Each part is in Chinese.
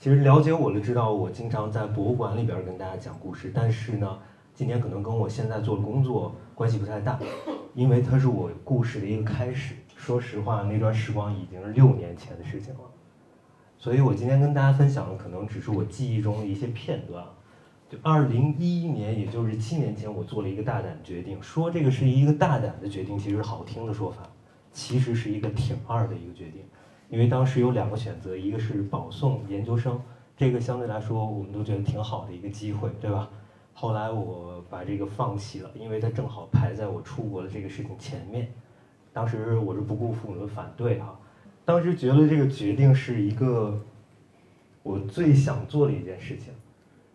其实了解我的知道，我经常在博物馆里边跟大家讲故事，但是呢，今天可能跟我现在做的工作关系不太大，因为它是我故事的一个开始。说实话，那段时光已经是六年前的事情了，所以我今天跟大家分享的可能只是我记忆中的一些片段。就二零一一年，也就是七年前，我做了一个大胆的决定，说这个是一个大胆的决定，其实好听的说法，其实是一个挺二的一个决定。因为当时有两个选择，一个是保送研究生，这个相对来说我们都觉得挺好的一个机会，对吧？后来我把这个放弃了，因为它正好排在我出国的这个事情前面。当时我是不顾父母的反对哈，当时觉得这个决定是一个我最想做的一件事情，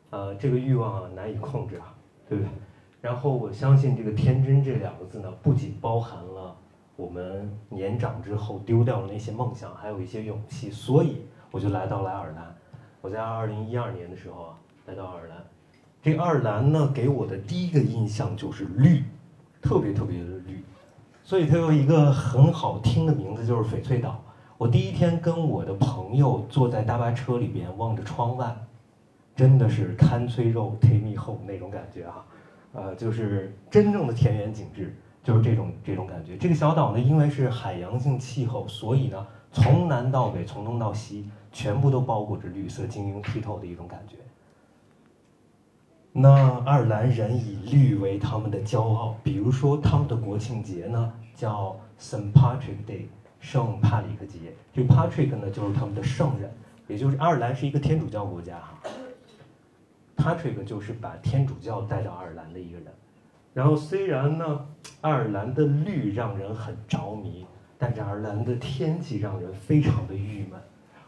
呃，这个欲望啊难以控制啊，对不对？然后我相信这个天真这两个字呢，不仅包含了。我们年长之后丢掉了那些梦想，还有一些勇气，所以我就来到了爱尔兰。我在二零一二年的时候啊，来到爱尔兰。这爱尔兰呢，给我的第一个印象就是绿，特别特别的绿。所以它有一个很好听的名字，就是翡翠岛。我第一天跟我的朋友坐在大巴车里边，望着窗外，真的是贪催肉 take me home 那种感觉啊，呃，就是真正的田园景致。就是这种这种感觉。这个小岛呢，因为是海洋性气候，所以呢，从南到北，从东到西，全部都包裹着绿色，晶莹剔透的一种感觉。那爱尔兰人以绿为他们的骄傲，比如说他们的国庆节呢，叫 Saint Patrick Day，圣帕里克节。这 Patrick 呢，就是他们的圣人，也就是爱尔兰是一个天主教国家哈。Patrick 就是把天主教带到爱尔兰的一个人。然后虽然呢，爱尔兰的绿让人很着迷，但是爱尔兰的天气让人非常的郁闷。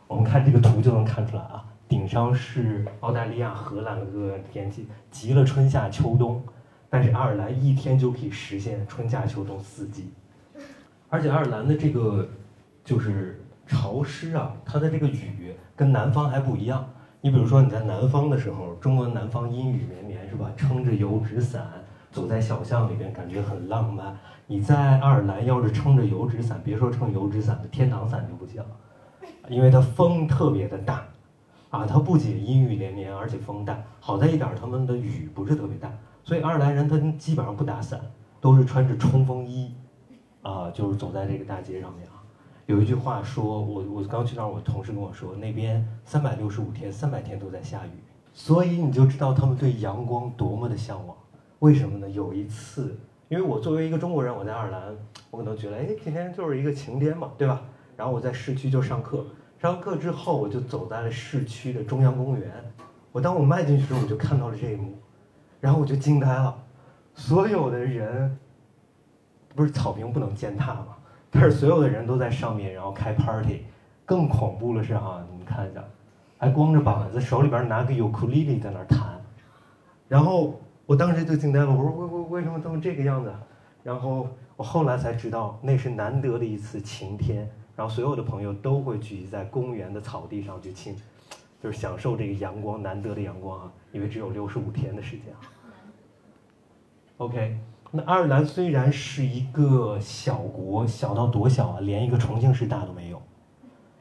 我们看这个图就能看出来啊，顶上是澳大利亚、荷兰的各个天气，集了春夏秋冬，但是爱尔兰一天就可以实现春夏秋冬四季。而且爱尔兰的这个就是潮湿啊，它的这个雨跟南方还不一样。你比如说你在南方的时候，中国南方阴雨绵绵是吧？撑着油纸伞。走在小巷里边，感觉很浪漫。你在爱尔兰要是撑着油纸伞，别说撑油纸伞的天堂伞就不行，因为它风特别的大，啊，它不仅阴雨连绵，而且风大。好在一点，他们的雨不是特别大，所以爱尔兰人他基本上不打伞，都是穿着冲锋衣，啊，就是走在这个大街上面啊。有一句话说，我我刚去那儿，我同事跟我说，那边三百六十五天，三百天都在下雨，所以你就知道他们对阳光多么的向往。为什么呢？有一次，因为我作为一个中国人，我在爱尔兰，我可能觉得，哎，今天就是一个晴天嘛，对吧？然后我在市区就上课，上完课之后，我就走在了市区的中央公园。我当我迈进去的时候，我就看到了这一幕，然后我就惊呆了。所有的人，不是草坪不能践踏吗？但是所有的人都在上面，然后开 party。更恐怖的是哈，你们看一下，还光着膀子，手里边拿个尤克里里在那儿弹，然后。我当时就惊呆了，我说为为为什么他们这个样子？然后我后来才知道，那是难得的一次晴天，然后所有的朋友都会聚集在公园的草地上去亲，就是享受这个阳光，难得的阳光啊，因为只有六十五天的时间啊。OK，那爱尔兰虽然是一个小国，小到多小啊，连一个重庆市大都没有，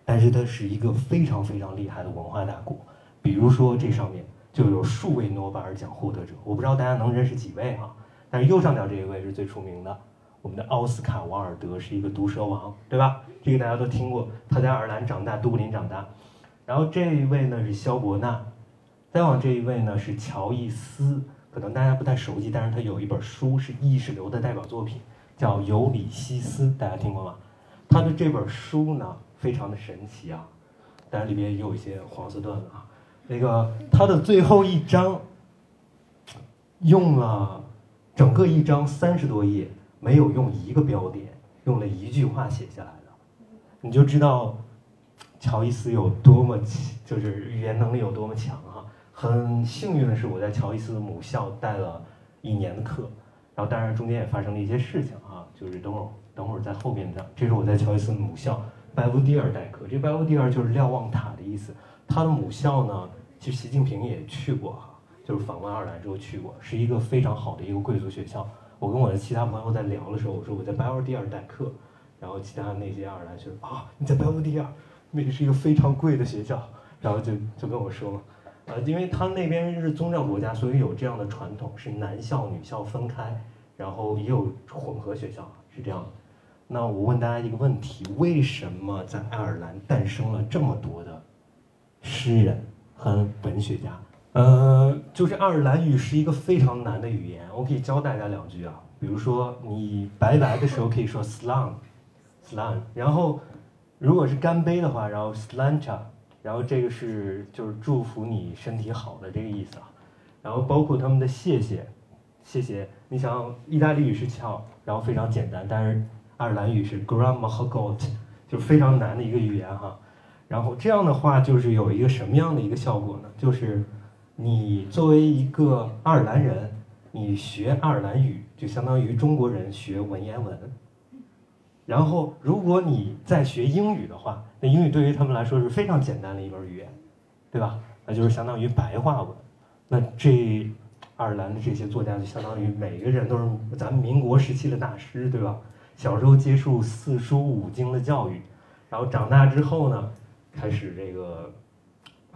但是它是一个非常非常厉害的文化大国，比如说这上面。就有数位诺贝尔奖获得者，我不知道大家能认识几位哈，但是右上角这一位是最出名的，我们的奥斯卡·瓦尔德是一个毒蛇王，对吧？这个大家都听过，他在爱尔兰长大，都柏林长大。然后这一位呢是肖伯纳，再往这一位呢是乔伊斯，可能大家不太熟悉，但是他有一本书是意识流的代表作品，叫《尤里西斯》，大家听过吗？他的这本书呢非常的神奇啊，当然里边也有一些黄色段子啊。那个他的最后一章用了整个一章三十多页，没有用一个标点，用了一句话写下来的，你就知道乔伊斯有多么就是语言能力有多么强啊！很幸运的是，我在乔伊斯的母校带了一年的课，然后当然中间也发生了一些事情啊，就是等会儿等会儿在后面的，这是我在乔伊斯的母校拜乌第尔代课，这拜乌第尔就是瞭望塔的意思。他的母校呢，就习近平也去过哈，就是访问爱尔兰之后去过，是一个非常好的一个贵族学校。我跟我的其他朋友在聊的时候，我说我在白乌第尔代课，然后其他那些爱尔兰学生啊，你在白乌第尔，那是一个非常贵的学校，然后就就跟我说嘛，呃，因为他那边是宗教国家，所以有这样的传统，是男校女校分开，然后也有混合学校，是这样的。那我问大家一个问题：为什么在爱尔兰诞生了这么多的诗人和文学家？呃，就是爱尔兰语是一个非常难的语言，我可以教大家两句啊。比如说你拜拜的时候可以说 slang，slang，然后如果是干杯的话，然后 slanta，然后这个是就是祝福你身体好的这个意思啊。然后包括他们的谢谢，谢谢。你想意大利语是 ciao，然后非常简单，但是。爱尔兰语是 Grandma 和 Got，就是非常难的一个语言哈。然后这样的话，就是有一个什么样的一个效果呢？就是你作为一个爱尔兰人，你学爱尔兰语，就相当于中国人学文言文。然后，如果你在学英语的话，那英语对于他们来说是非常简单的一门语言，对吧？那就是相当于白话文。那这爱尔兰的这些作家，就相当于每个人都是咱们民国时期的大师，对吧？小时候接受四书五经的教育，然后长大之后呢，开始这个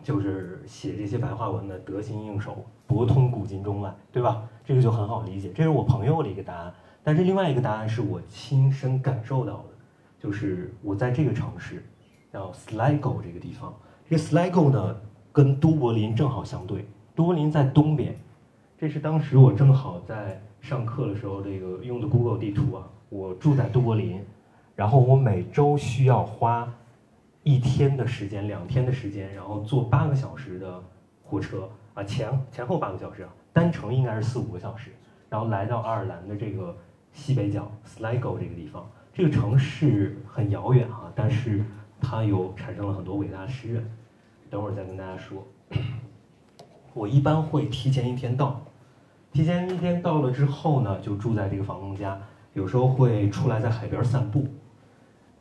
就是写这些白话文的得心应手，博通古今中外，对吧？这个就很好理解。这是我朋友的一个答案，但是另外一个答案是我亲身感受到的，就是我在这个城市，叫 Sligo 这个地方。这个 Sligo 呢，跟都柏林正好相对，都柏林在东边。这是当时我正好在上课的时候，这个用的 Google 地图啊。我住在都柏林，然后我每周需要花一天的时间、两天的时间，然后坐八个小时的火车啊，前前后八个小时，单程应该是四五个小时，然后来到爱尔兰的这个西北角 Sligo 这个地方。这个城市很遥远哈，但是它有产生了很多伟大的诗人。等会儿再跟大家说。我一般会提前一天到，提前一天到了之后呢，就住在这个房东家。有时候会出来在海边散步，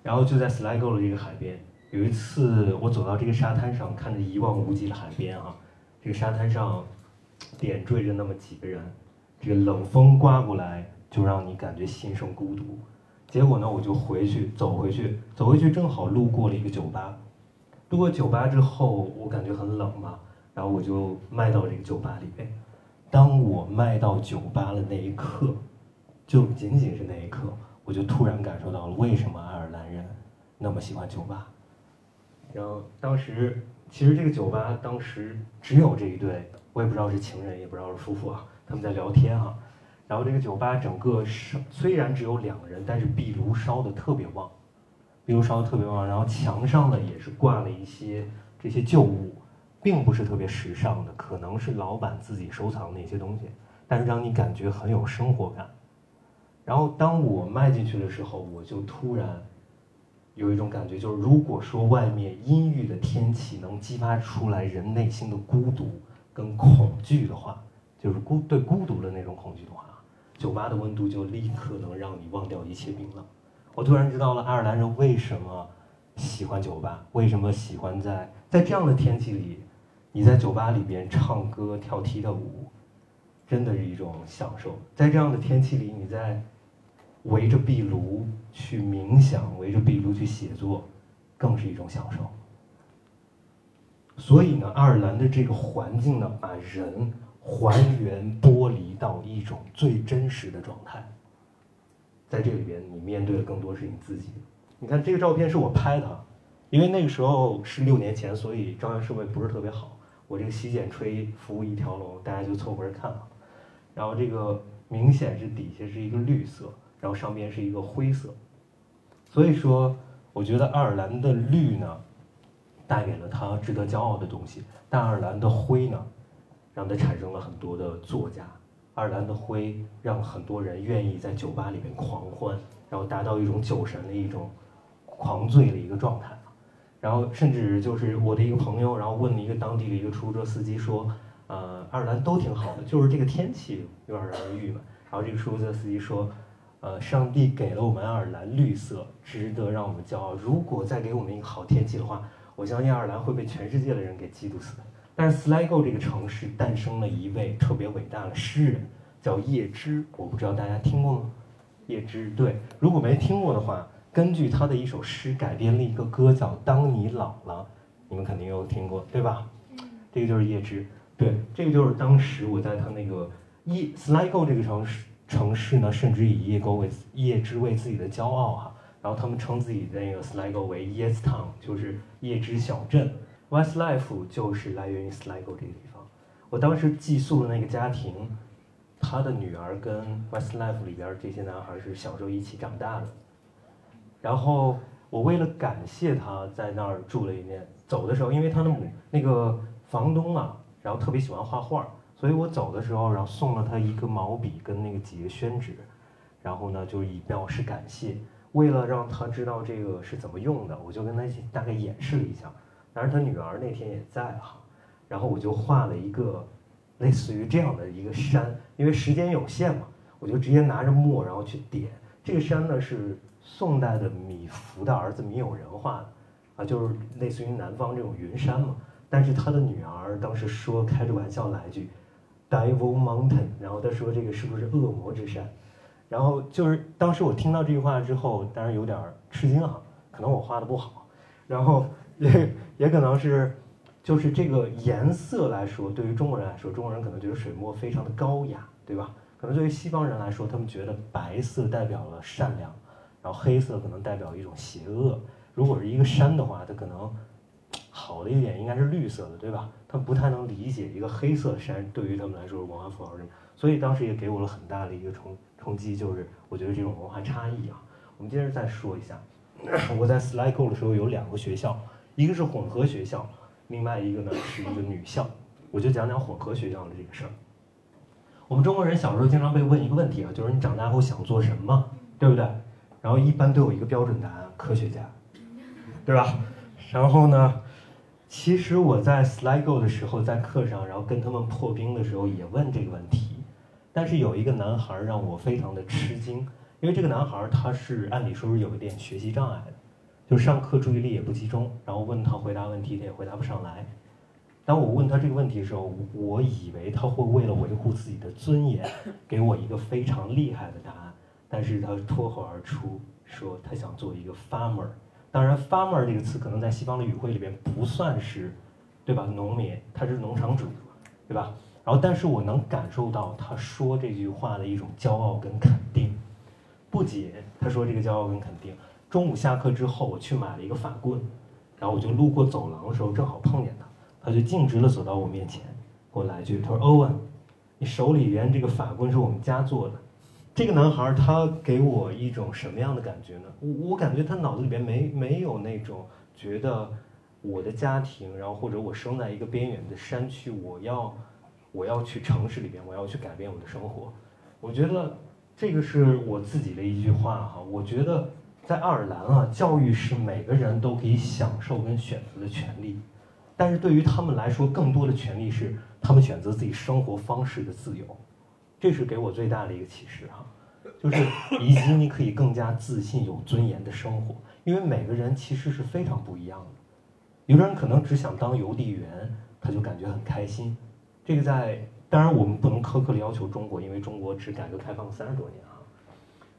然后就在 Sligo 的这个海边。有一次我走到这个沙滩上，看着一望无际的海边啊，这个沙滩上点缀着那么几个人，这个冷风刮过来就让你感觉心生孤独。结果呢，我就回去走回去，走回去正好路过了一个酒吧。路过酒吧之后，我感觉很冷嘛，然后我就迈到这个酒吧里边。当我迈到酒吧的那一刻。就仅仅是那一刻，我就突然感受到了为什么爱尔兰人那么喜欢酒吧。然后当时其实这个酒吧当时只有这一对，我也不知道是情人，也不知道是夫妇啊，他们在聊天啊。然后这个酒吧整个烧虽然只有两个人，但是壁炉烧的特别旺，壁炉烧的特别旺。然后墙上呢也是挂了一些这些旧物，并不是特别时尚的，可能是老板自己收藏的一些东西，但是让你感觉很有生活感。然后当我迈进去的时候，我就突然有一种感觉，就是如果说外面阴郁的天气能激发出来人内心的孤独跟恐惧的话，就是孤对孤独的那种恐惧的话，酒吧的温度就立刻能让你忘掉一切冰冷。我突然知道了爱尔兰人为什么喜欢酒吧，为什么喜欢在在这样的天气里，你在酒吧里边唱歌跳踢踏舞，真的是一种享受。在这样的天气里，你在。围着壁炉去冥想，围着壁炉去写作，更是一种享受。所以呢，爱尔兰的这个环境呢，把人还原剥离到一种最真实的状态。在这里边，你面对的更多是你自己。你看这个照片是我拍的，因为那个时候是六年前，所以照相设备不是特别好。我这个洗剪吹服务一条龙，大家就凑合着看啊。然后这个明显是底下是一个绿色。然后上边是一个灰色，所以说，我觉得爱尔兰的绿呢，带给了他值得骄傲的东西；但爱尔兰的灰呢，让他产生了很多的作家。爱尔兰的灰让很多人愿意在酒吧里面狂欢，然后达到一种酒神的一种狂醉的一个状态。然后甚至就是我的一个朋友，然后问了一个当地的一个出租车司机说：“呃，爱尔兰都挺好的，就是这个天气有点让人郁闷。”然后这个出租车司机说。呃，上帝给了我们爱尔兰绿色，值得让我们骄傲。如果再给我们一个好天气的话，我相信爱尔兰会被全世界的人给嫉妒死。但是 Sligo 这个城市诞生了一位特别伟大的诗人，叫叶芝。我不知道大家听过吗？叶芝，对，如果没听过的话，根据他的一首诗改编了一个歌，叫《当你老了》，你们肯定有听过，对吧？这个就是叶芝，对，这个就是当时我在他那个叶 Sligo 这个城市城市呢，甚至以叶沟为叶芝为自己的骄傲哈。然后他们称自己的那个 Sligo 为 Yes Town，就是叶芝小镇。Westlife 就是来源于 Sligo 这个地方。我当时寄宿的那个家庭，他的女儿跟 Westlife 里边这些男孩是小时候一起长大的。然后我为了感谢他在那儿住了一年，走的时候，因为他的母那个房东啊，然后特别喜欢画画，所以我走的时候，然后送了他一个毛笔跟那个几个宣纸，然后呢，就以表示感谢。为了让他知道这个是怎么用的，我就跟他大概演示了一下。当然他女儿那天也在哈，然后我就画了一个类似于这样的一个山，因为时间有限嘛，我就直接拿着墨然后去点。这个山呢是宋代的米芾的儿子米友仁画的，啊，就是类似于南方这种云山嘛。但是他的女儿当时说开着玩笑来一句，Devil Mountain，然后他说这个是不是恶魔之山？然后就是当时我听到这句话之后，当然有点吃惊啊，可能我画的不好，然后也也可能是，就是这个颜色来说，对于中国人来说，中国人可能觉得水墨非常的高雅，对吧？可能对于西方人来说，他们觉得白色代表了善良，然后黑色可能代表一种邪恶。如果是一个山的话，它可能好的一点应该是绿色的，对吧？他们不太能理解一个黑色山对于他们来说是文化符号，所以当时也给我了很大的一个冲。冲击就是我觉得这种文化差异啊。我们接着再说一下，我在 Sligo 的时候有两个学校，一个是混合学校，另外一个呢是一个女校。我就讲讲混合学校的这个事儿。我们中国人小时候经常被问一个问题啊，就是你长大后想做什么，对不对？然后一般都有一个标准答案，科学家，对吧？然后呢，其实我在 Sligo 的时候，在课上，然后跟他们破冰的时候也问这个问题。但是有一个男孩让我非常的吃惊，因为这个男孩他是按理说是有一点学习障碍的，就上课注意力也不集中，然后问他回答问题他也回答不上来。当我问他这个问题的时候，我以为他会为了维护自己的尊严，给我一个非常厉害的答案，但是他脱口而出说他想做一个 farmer。当然，farmer 这个词可能在西方的语汇里边不算是，对吧？农民，他是农场主，对吧？然后，但是我能感受到他说这句话的一种骄傲跟肯定。不仅他说这个骄傲跟肯定，中午下课之后，我去买了一个法棍，然后我就路过走廊的时候，正好碰见他，他就径直的走到我面前，给我来一句，他说：“欧文，你手里边这个法棍是我们家做的。”这个男孩他给我一种什么样的感觉呢？我我感觉他脑子里边没没有那种觉得我的家庭，然后或者我生在一个边远的山区，我要。我要去城市里边，我要去改变我的生活。我觉得这个是我自己的一句话哈。我觉得在爱尔兰啊，教育是每个人都可以享受跟选择的权利，但是对于他们来说，更多的权利是他们选择自己生活方式的自由。这是给我最大的一个启示哈，就是以及你可以更加自信、有尊严的生活。因为每个人其实是非常不一样的，有的人可能只想当邮递员，他就感觉很开心。这个在当然我们不能苛刻的要求中国，因为中国只改革开放三十多年啊。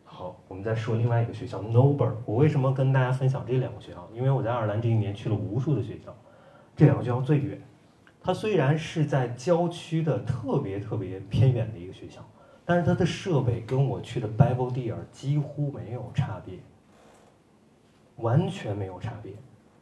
好，我们再说另外一个学校 Noble。我为什么跟大家分享这两个学校？因为我在爱尔兰这一年去了无数的学校，这两个学校最远。它虽然是在郊区的特别特别偏远的一个学校，但是它的设备跟我去的 Belvedere 几乎没有差别，完全没有差别，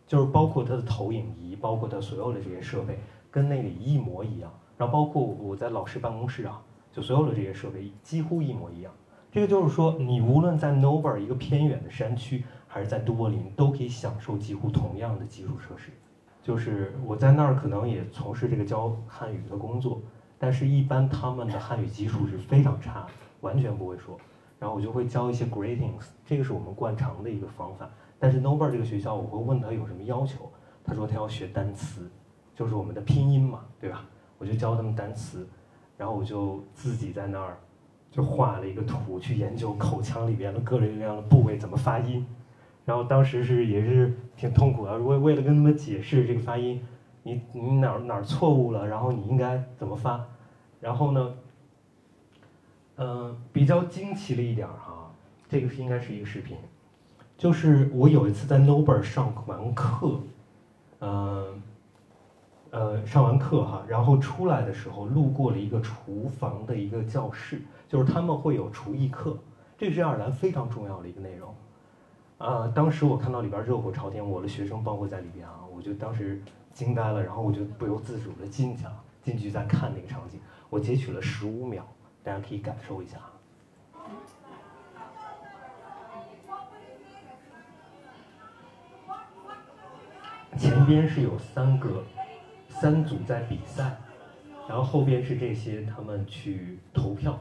就是包括它的投影仪，包括它所有的这些设备，跟那里一模一样。然后包括我在老师办公室啊，就所有的这些设备几乎一模一样。这个就是说，你无论在 Noble 一个偏远的山区，还是在都柏林，都可以享受几乎同样的基础设施。就是我在那儿可能也从事这个教汉语的工作，但是一般他们的汉语基础是非常差，完全不会说。然后我就会教一些 greetings，这个是我们惯常的一个方法。但是 Noble 这个学校，我会问他有什么要求，他说他要学单词，就是我们的拼音嘛，对吧？我就教他们单词，然后我就自己在那儿就画了一个图，去研究口腔里边的各种各样的部位怎么发音。然后当时是也是挺痛苦的，为为了跟他们解释这个发音，你你哪儿哪儿错误了，然后你应该怎么发。然后呢，嗯，比较惊奇的一点哈，这个是应该是一个视频，就是我有一次在 Noble 上完课。嗯，呃，上完课哈，然后出来的时候路过了一个厨房的一个教室，就是他们会有厨艺课，这是爱尔兰非常重要的一个内容。啊，当时我看到里边热火朝天，我的学生包括在里边啊，我就当时惊呆了，然后我就不由自主的进去了，进去在看那个场景，我截取了十五秒，大家可以感受一下。前边是有三个三组在比赛，然后后边是这些他们去投票，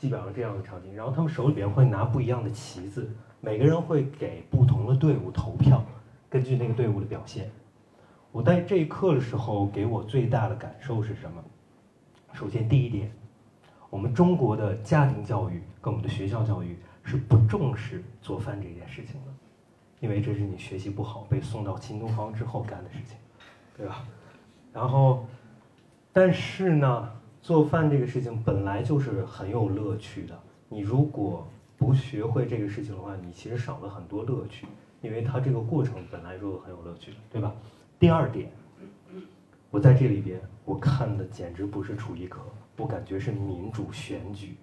基本上这样的场景。然后他们手里边会拿不一样的旗子，每个人会给不同的队伍投票，根据那个队伍的表现。我在这一刻的时候，给我最大的感受是什么？首先第一点，我们中国的家庭教育跟我们的学校教育是不重视做饭这件事情的。因为这是你学习不好被送到新东方之后干的事情，对吧？然后，但是呢，做饭这个事情本来就是很有乐趣的。你如果不学会这个事情的话，你其实少了很多乐趣，因为它这个过程本来就很有乐趣，对吧？第二点，我在这里边我看的简直不是厨艺课，我感觉是民主选举。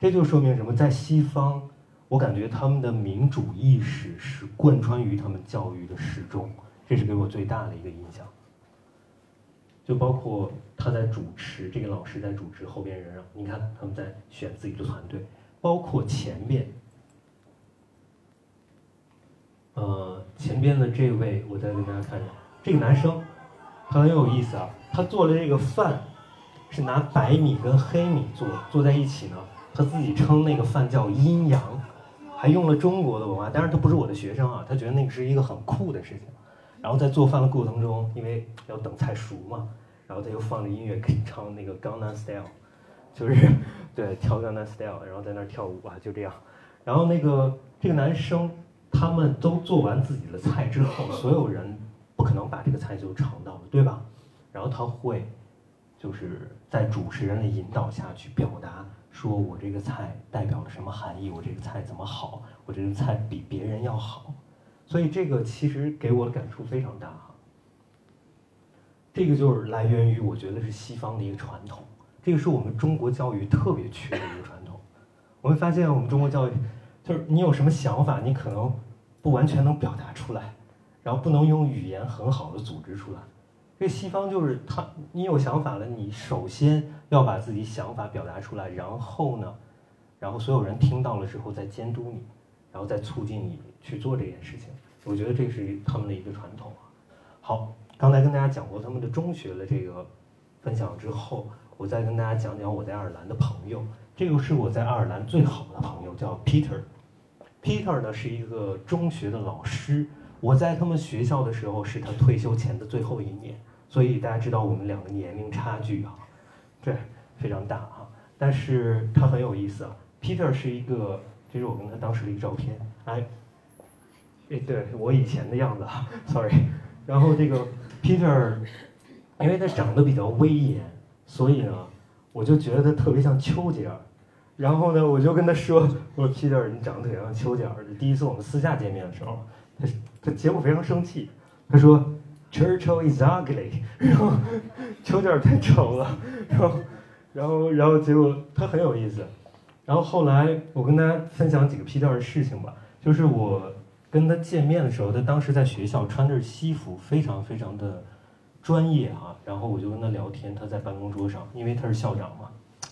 这就说明什么？在西方。我感觉他们的民主意识是贯穿于他们教育的始终，这是给我最大的一个印象。就包括他在主持，这个老师在主持，后边人，你看他们在选自己的团队，包括前面，呃，前边的这位，我再给大家看一下，这个男生，他很有意思啊，他做的这个饭是拿白米跟黑米做，做在一起呢，他自己称那个饭叫阴阳。还用了中国的文化，当然他不是我的学生啊，他觉得那个是一个很酷的事情。然后在做饭的过程中，因为要等菜熟嘛，然后他又放着音乐，唱那个《江南 Style》，就是对跳《江南 Style》，然后在那儿跳舞啊，就这样。然后那个这个男生，他们都做完自己的菜之后，所有人不可能把这个菜就尝到了，对吧？然后他会就是在主持人的引导下去表达。说我这个菜代表了什么含义？我这个菜怎么好？我这个菜比别人要好，所以这个其实给我的感触非常大哈。这个就是来源于我觉得是西方的一个传统，这个是我们中国教育特别缺的一个传统。我会发现我们中国教育就是你有什么想法，你可能不完全能表达出来，然后不能用语言很好的组织出来。这西方就是他，你有想法了，你首先要把自己想法表达出来，然后呢，然后所有人听到了之后再监督你，然后再促进你去做这件事情。我觉得这是他们的一个传统啊。好，刚才跟大家讲过他们的中学的这个分享之后，我再跟大家讲讲我在爱尔兰的朋友。这个是我在爱尔兰最好的朋友，叫 Peter。Peter 呢是一个中学的老师。我在他们学校的时候是他退休前的最后一年，所以大家知道我们两个年龄差距啊，对，非常大啊。但是他很有意思啊，Peter 是一个，这是我跟他当时的一个照片，哎，哎，对我以前的样子啊，sorry。然后这个 Peter，因为他长得比较威严，所以呢，我就觉得他特别像丘吉尔。然后呢，我就跟他说，我说 Peter，你长得特别像丘吉尔。第一次我们私下见面的时候。他他结果非常生气，他说 Churchill is ugly，然后 丘吉尔太丑了，然后然后然后结果他很有意思，然后后来我跟大家分享几个 p 段的事情吧，就是我跟他见面的时候，他当时在学校穿的是西服，非常非常的专业啊，然后我就跟他聊天，他在办公桌上，因为他是校长嘛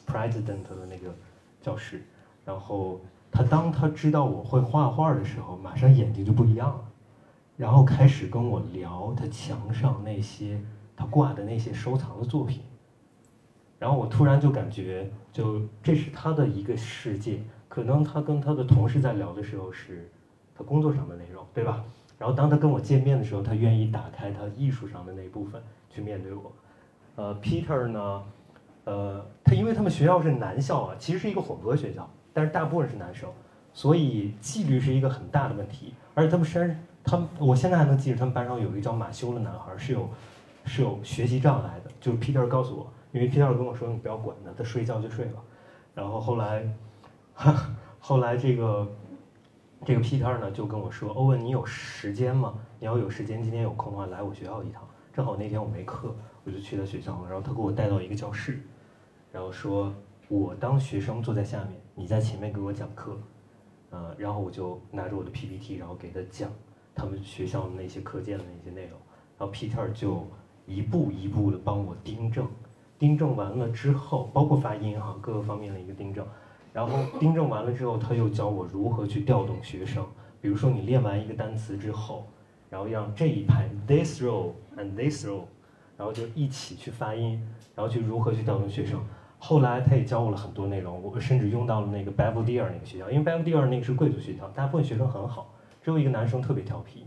，President 的那个教室，然后。他当他知道我会画画的时候，马上眼睛就不一样了，然后开始跟我聊他墙上那些他挂的那些收藏的作品，然后我突然就感觉，就这是他的一个世界，可能他跟他的同事在聊的时候是他工作上的内容，对吧？然后当他跟我见面的时候，他愿意打开他艺术上的那一部分去面对我。呃，Peter 呢，呃，他因为他们学校是男校啊，其实是一个混合学校。但是大部分是男生，所以纪律是一个很大的问题。而且他们身，他们我现在还能记得他们班上有一个叫马修的男孩是有，是有学习障碍的。就是 Peter 告诉我，因为 Peter 跟我说你不要管他，他睡觉就睡了。然后后来，后来这个这个 Peter 呢就跟我说：“欧文，你有时间吗？你要有时间，今天有空的话来我学校一趟。正好那天我没课，我就去他学校了。然后他给我带到一个教室，然后说我当学生坐在下面，你在前面给我讲课。呃，然后我就拿着我的 PPT，然后给他讲他们学校的那些课件的那些内容。然后 Peter 就一步一步的帮我订正，订正完了之后，包括发音哈，各个方面的一个订正。”然后订正完了之后，他又教我如何去调动学生。比如说，你练完一个单词之后，然后让这一排 this row and this row，然后就一起去发音，然后去如何去调动学生。后来他也教我了很多内容，我甚至用到了那个 Belvedere 那个学校，因为 Belvedere 那个是贵族学校，大部分学生很好，只有一个男生特别调皮。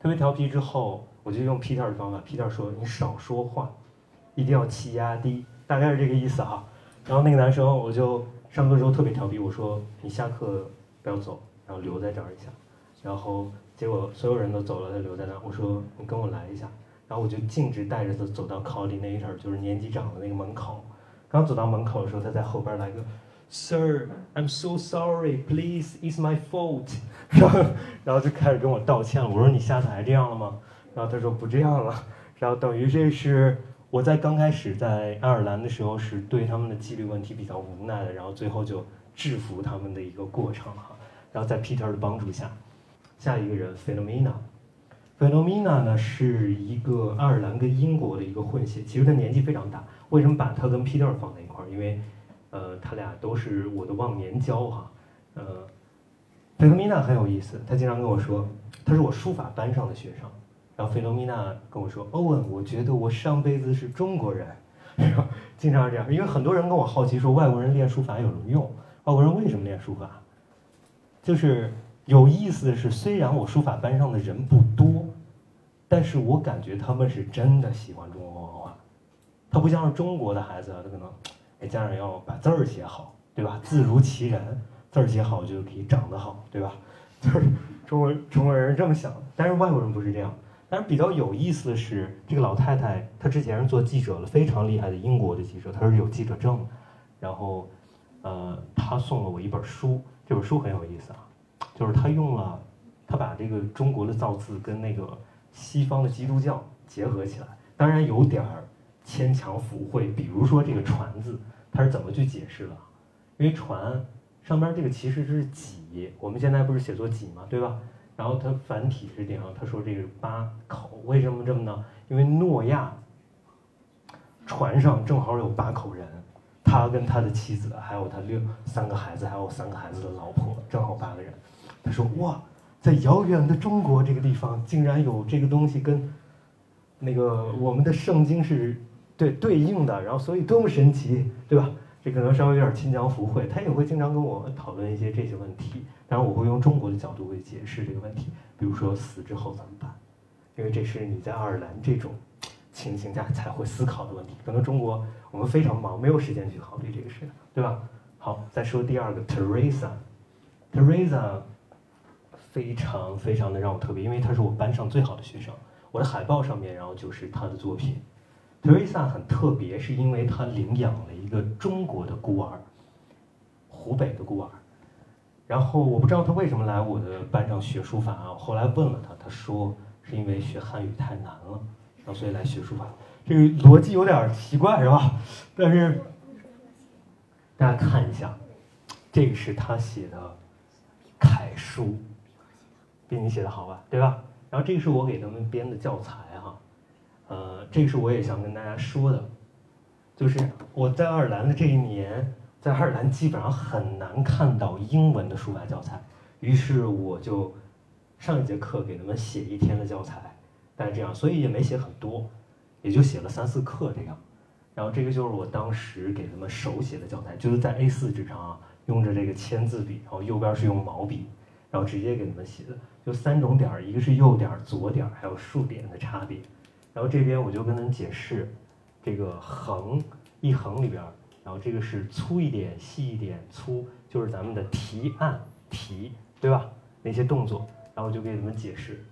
特别调皮之后，我就用 Peter 的方法，Peter 说你少说话，一定要气压低，大概是这个意思哈。然后那个男生我就。上课时候特别调皮，我说你下课不要走，然后留在这儿一下，然后结果所有人都走了，他留在那儿。我说你跟我来一下，然后我就径直带着他走到 coordinator，就是年级长的那个门口。刚走到门口的时候，他在后边来个 Sir, I'm so sorry, please, it's my fault。然后然后就开始跟我道歉了。我说你下次还这样了吗？然后他说不这样了。然后等于这是。我在刚开始在爱尔兰的时候是对他们的纪律问题比较无奈的，然后最后就制服他们的一个过程哈。然后在 Peter 的帮助下，下一个人 Philomena，Philomena 呢是一个爱尔兰跟英国的一个混血，其实他年纪非常大。为什么把他跟 Peter 放在一块儿？因为呃他俩都是我的忘年交哈。呃，Philomena 很有意思，他经常跟我说，他是我书法班上的学生。然后菲罗米娜跟我说：“欧文，我觉得我上辈子是中国人。”经常是这样，因为很多人跟我好奇说，外国人练书法有什么用？外国人为什么练书法？就是有意思的是，虽然我书法班上的人不多，但是我感觉他们是真的喜欢中国文化。他不像是中国的孩子，他可能哎家长要把字儿写好，对吧？字如其人，字儿写好就可以长得好，对吧？就是中国中国人这么想，但是外国人不是这样。但是比较有意思的是，这个老太太她之前是做记者了，非常厉害的英国的记者，她是有记者证。然后，呃，她送了我一本书，这本书很有意思啊，就是她用了，她把这个中国的造字跟那个西方的基督教结合起来，当然有点儿牵强附会。比如说这个“船”字，它是怎么去解释的？因为“船”上边这个其实是“己”，我们现在不是写作“己”嘛，对吧？然后他繁体是这样，他说这个八口为什么这么呢？因为诺亚船上正好有八口人，他跟他的妻子，还有他六三个孩子，还有三个孩子的老婆，正好八个人。他说哇，在遥远的中国这个地方，竟然有这个东西跟那个我们的圣经是对对应的，然后所以多么神奇，对吧？这可能稍微有点牵强附会，他也会经常跟我讨论一些这些问题。当然，我会用中国的角度会解释这个问题，比如说死之后怎么办？因为这是你在爱尔兰这种情形下才会思考的问题。可能中国我们非常忙，没有时间去考虑这个事，对吧？好，再说第二个，Teresa，Teresa 非常非常的让我特别，因为她是我班上最好的学生。我的海报上面，然后就是她的作品。Teresa 很特别，是因为她领养了一个中国的孤儿，湖北的孤儿。然后我不知道他为什么来我的班上学书法啊。后来问了他，他说是因为学汉语太难了，然后所以来学书法。这个逻辑有点奇怪，是吧？但是大家看一下，这个是他写的楷书，比你写的好吧？对吧？然后这个是我给他们编的教材。呃，这个是我也想跟大家说的，就是我在爱尔兰的这一年。在爱尔兰基本上很难看到英文的书法教材，于是我就上一节课给他们写一天的教材，但是这样，所以也没写很多，也就写了三四课这样。然后这个就是我当时给他们手写的教材，就是在 A4 纸上啊，用着这个签字笔，然后右边是用毛笔，然后直接给他们写的，就三种点儿，一个是右点、左点还有竖点的差别。然后这边我就跟他们解释，这个横一横里边。然后这个是粗一点、细一点、粗，就是咱们的提按提，对吧？那些动作，然后就给你们解释。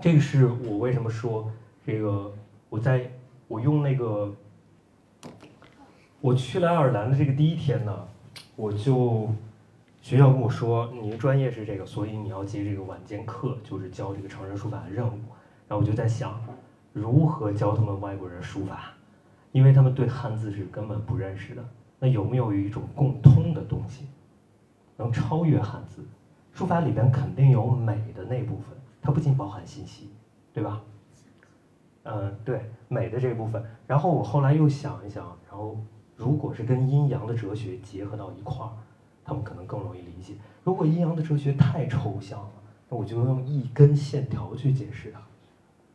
这个是我为什么说这个，我在我用那个，我去了爱尔兰的这个第一天呢，我就学校跟我说，你的专业是这个，所以你要接这个晚间课，就是教这个成人书法的任务。然后我就在想，如何教他们外国人书法？因为他们对汉字是根本不认识的。那有没有一种共通的东西，能超越汉字？书法里边肯定有美的那部分，它不仅包含信息，对吧？嗯，对，美的这部分。然后我后来又想一想，然后如果是跟阴阳的哲学结合到一块儿，他们可能更容易理解。如果阴阳的哲学太抽象了，那我就用一根线条去解释它，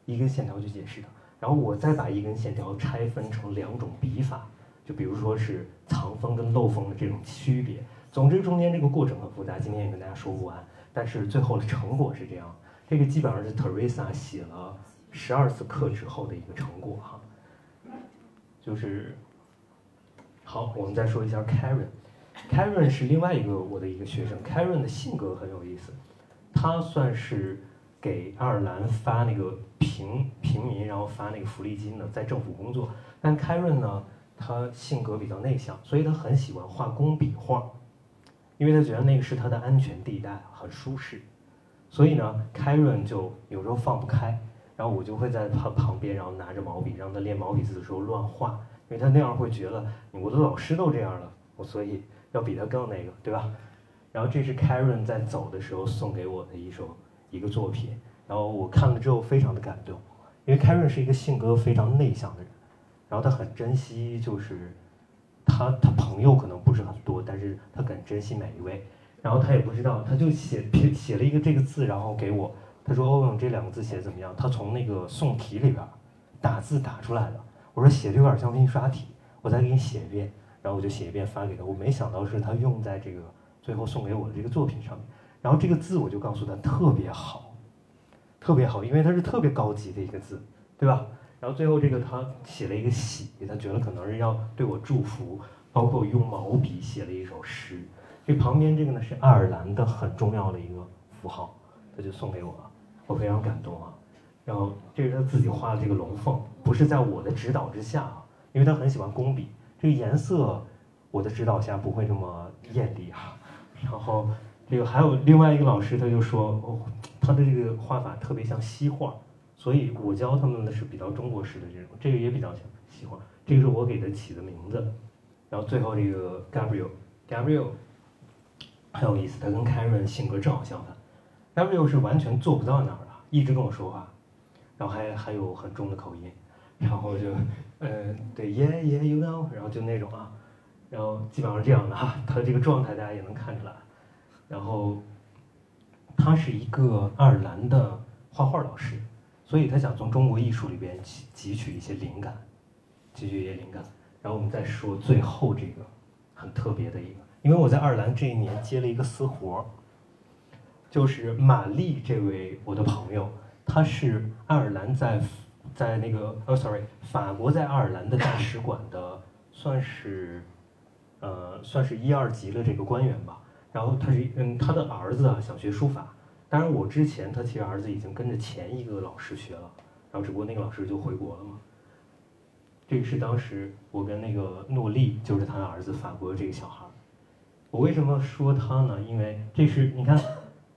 一根线条去解释的。然后我再把一根线条拆分成两种笔法，就比如说是藏锋跟漏锋的这种区别。总之中间这个过程很复杂，今天也跟大家说不完。但是最后的成果是这样，这个基本上是 Teresa 写了十二次课之后的一个成果哈。就是好，我们再说一下 Karen。Karen 是另外一个我的一个学生，Karen 的性格很有意思，他算是。给爱尔兰发那个平平民，然后发那个福利金的，在政府工作。但凯瑞呢，他性格比较内向，所以他很喜欢画工笔画，因为他觉得那个是他的安全地带，很舒适。所以呢，凯瑞就有时候放不开，然后我就会在他旁边，然后拿着毛笔，让他练毛笔字的时候乱画，因为他那样会觉得我的老师都这样了，我所以要比他更那个，对吧？然后这是凯伦在走的时候送给我的一首。一个作品，然后我看了之后非常的感动，因为凯瑞是一个性格非常内向的人，然后他很珍惜，就是他他朋友可能不是很多，但是他很珍惜每一位，然后他也不知道，他就写写了一个这个字，然后给我，他说欧文这两个字写的怎么样？他从那个宋体里边打字打出来的，我说写的有点像印刷体，我再给你写一遍，然后我就写一遍发给他，我没想到是他用在这个最后送给我的这个作品上面。然后这个字我就告诉他特别好，特别好，因为它是特别高级的一个字，对吧？然后最后这个他写了一个喜，他觉得可能是要对我祝福，包括用毛笔写了一首诗。这旁边这个呢是爱尔兰的很重要的一个符号，他就送给我了，我非常感动啊。然后这是他自己画的这个龙凤，不是在我的指导之下啊，因为他很喜欢工笔，这个颜色我的指导下不会这么艳丽啊。然后。这个还有另外一个老师，他就说，哦，他的这个画法特别像西画，所以我教他们的是比较中国式的这种，这个也比较像西画。这个是我给他起的名字。然后最后这个 Gabriel，Gabriel 很有意思，他跟 Karen 性格正好相反。Gabriel 是完全做不到那儿的，一直跟我说话，然后还还有很重的口音，然后就，呃，对，Yeah Yeah You know，然后就那种啊，然后基本上是这样的哈，他的这个状态大家也能看出来。然后，他是一个爱尔兰的画画老师，所以他想从中国艺术里边汲汲取一些灵感，汲取一些灵感。然后我们再说最后这个很特别的一个，因为我在爱尔兰这一年接了一个私活儿，就是玛丽这位我的朋友，他是爱尔兰在在那个哦，sorry，法国在爱尔兰的大使馆的，算是呃算是一二级的这个官员吧。然后他是嗯，他的儿子啊想学书法，当然我之前他其实儿子已经跟着前一个老师学了，然后只不过那个老师就回国了嘛。这个是当时我跟那个诺丽，就是他的儿子，法国这个小孩。我为什么说他呢？因为这是你看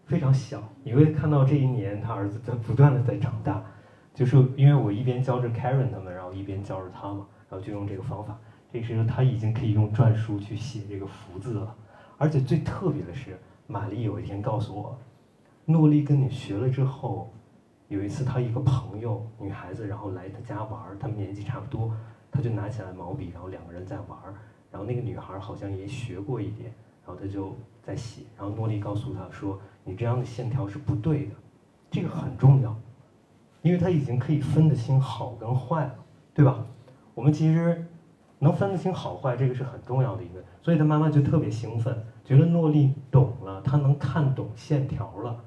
非常小，你会看到这一年他儿子在不断的在长大，就是因为我一边教着 Karen 他们，然后一边教着他嘛，然后就用这个方法。这时候他已经可以用篆书去写这个福字了。而且最特别的是，玛丽有一天告诉我，诺丽跟你学了之后，有一次她一个朋友女孩子，然后来她家玩儿，他们年纪差不多，她就拿起来毛笔，然后两个人在玩儿，然后那个女孩好像也学过一点，然后她就在写，然后诺丽告诉她说，你这样的线条是不对的，这个很重要，因为她已经可以分得清好跟坏了，对吧？我们其实。能分得清好坏，这个是很重要的一个，所以他妈妈就特别兴奋，觉得诺丽懂了，他能看懂线条了。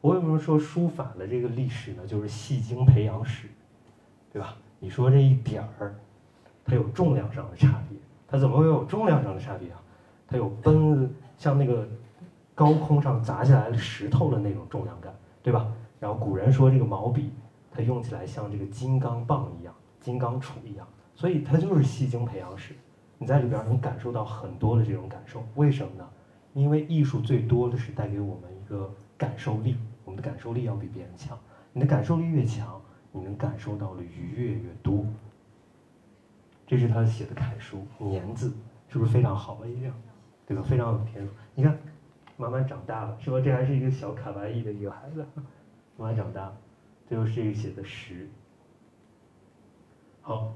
我为什么说书法的这个历史呢？就是戏精培养史，对吧？你说这一点儿，它有重量上的差别，它怎么会有重量上的差别啊？它有奔像那个高空上砸下来的石头的那种重量感，对吧？然后古人说这个毛笔，它用起来像这个金刚棒一样，金刚杵一样。所以它就是戏精培养史，你在里边能感受到很多的这种感受。为什么呢？因为艺术最多的是带给我们一个感受力，我们的感受力要比别人强。你的感受力越强，你能感受到的愉悦越多。这是他写的楷书，年字是不是非常好的一样？对吧？非常有天赋。你看，慢慢长大了，是吧？这还是一个小卡哇伊的一个孩子，慢慢长大。最后是这个写的诗。好，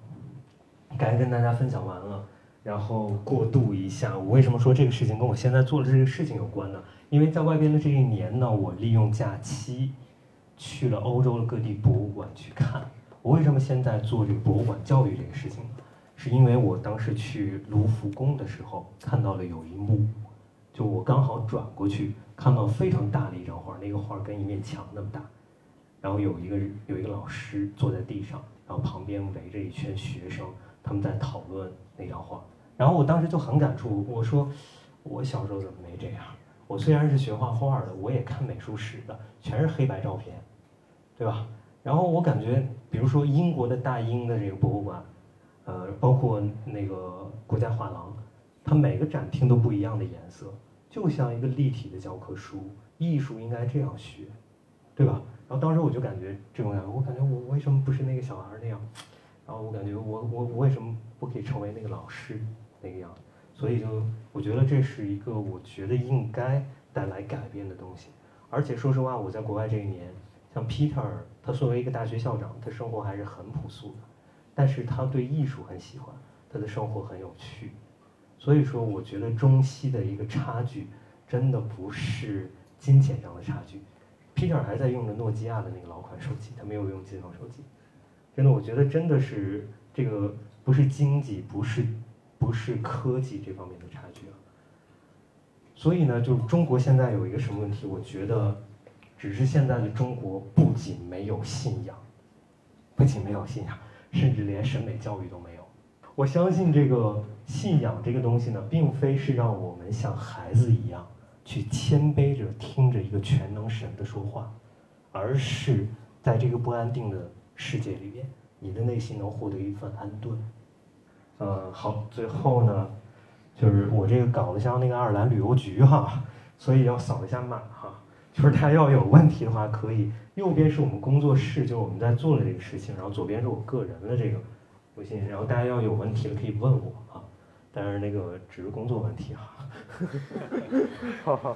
该跟大家分享完了，然后过渡一下，我为什么说这个事情跟我现在做的这个事情有关呢？因为在外边的这一年呢，我利用假期去了欧洲的各地博物馆去看。我为什么现在做这个博物馆教育这个事情呢？是因为我当时去卢浮宫的时候看到了有一幕，就我刚好转过去看到非常大的一张画，那个画跟一面墙那么大，然后有一个有一个老师坐在地上。然后旁边围着一圈学生，他们在讨论那张画。然后我当时就很感触，我说我小时候怎么没这样？我虽然是学画画的，我也看美术史的，全是黑白照片，对吧？然后我感觉，比如说英国的大英的这个博物馆，呃，包括那个国家画廊，它每个展厅都不一样的颜色，就像一个立体的教科书。艺术应该这样学，对吧？然后当时我就感觉这种感觉，我感觉我为什么不是那个小孩那样？然后我感觉我我我为什么不可以成为那个老师那个样？所以就我觉得这是一个我觉得应该带来改变的东西。而且说实话，我在国外这一年，像 Peter，他作为一个大学校长，他生活还是很朴素的，但是他对艺术很喜欢，他的生活很有趣。所以说，我觉得中西的一个差距，真的不是金钱上的差距。Peter 还在用着诺基亚的那个老款手机，他没有用金融手机。真的，我觉得真的是这个不是经济，不是不是科技这方面的差距啊。所以呢，就中国现在有一个什么问题？我觉得，只是现在的中国不仅没有信仰，不仅没有信仰，甚至连审美教育都没有。我相信这个信仰这个东西呢，并非是让我们像孩子一样。去谦卑着听着一个全能神的说话，而是在这个不安定的世界里边，你的内心能获得一份安顿。嗯，好，最后呢，就是我这个搞得像那个爱尔兰旅游局哈，所以要扫一下码哈。就是大家要有问题的话，可以右边是我们工作室，就是我们在做的这个事情，然后左边是我个人的这个微信，然后大家要有问题了可以问我啊。但是那个只是工作问题哈。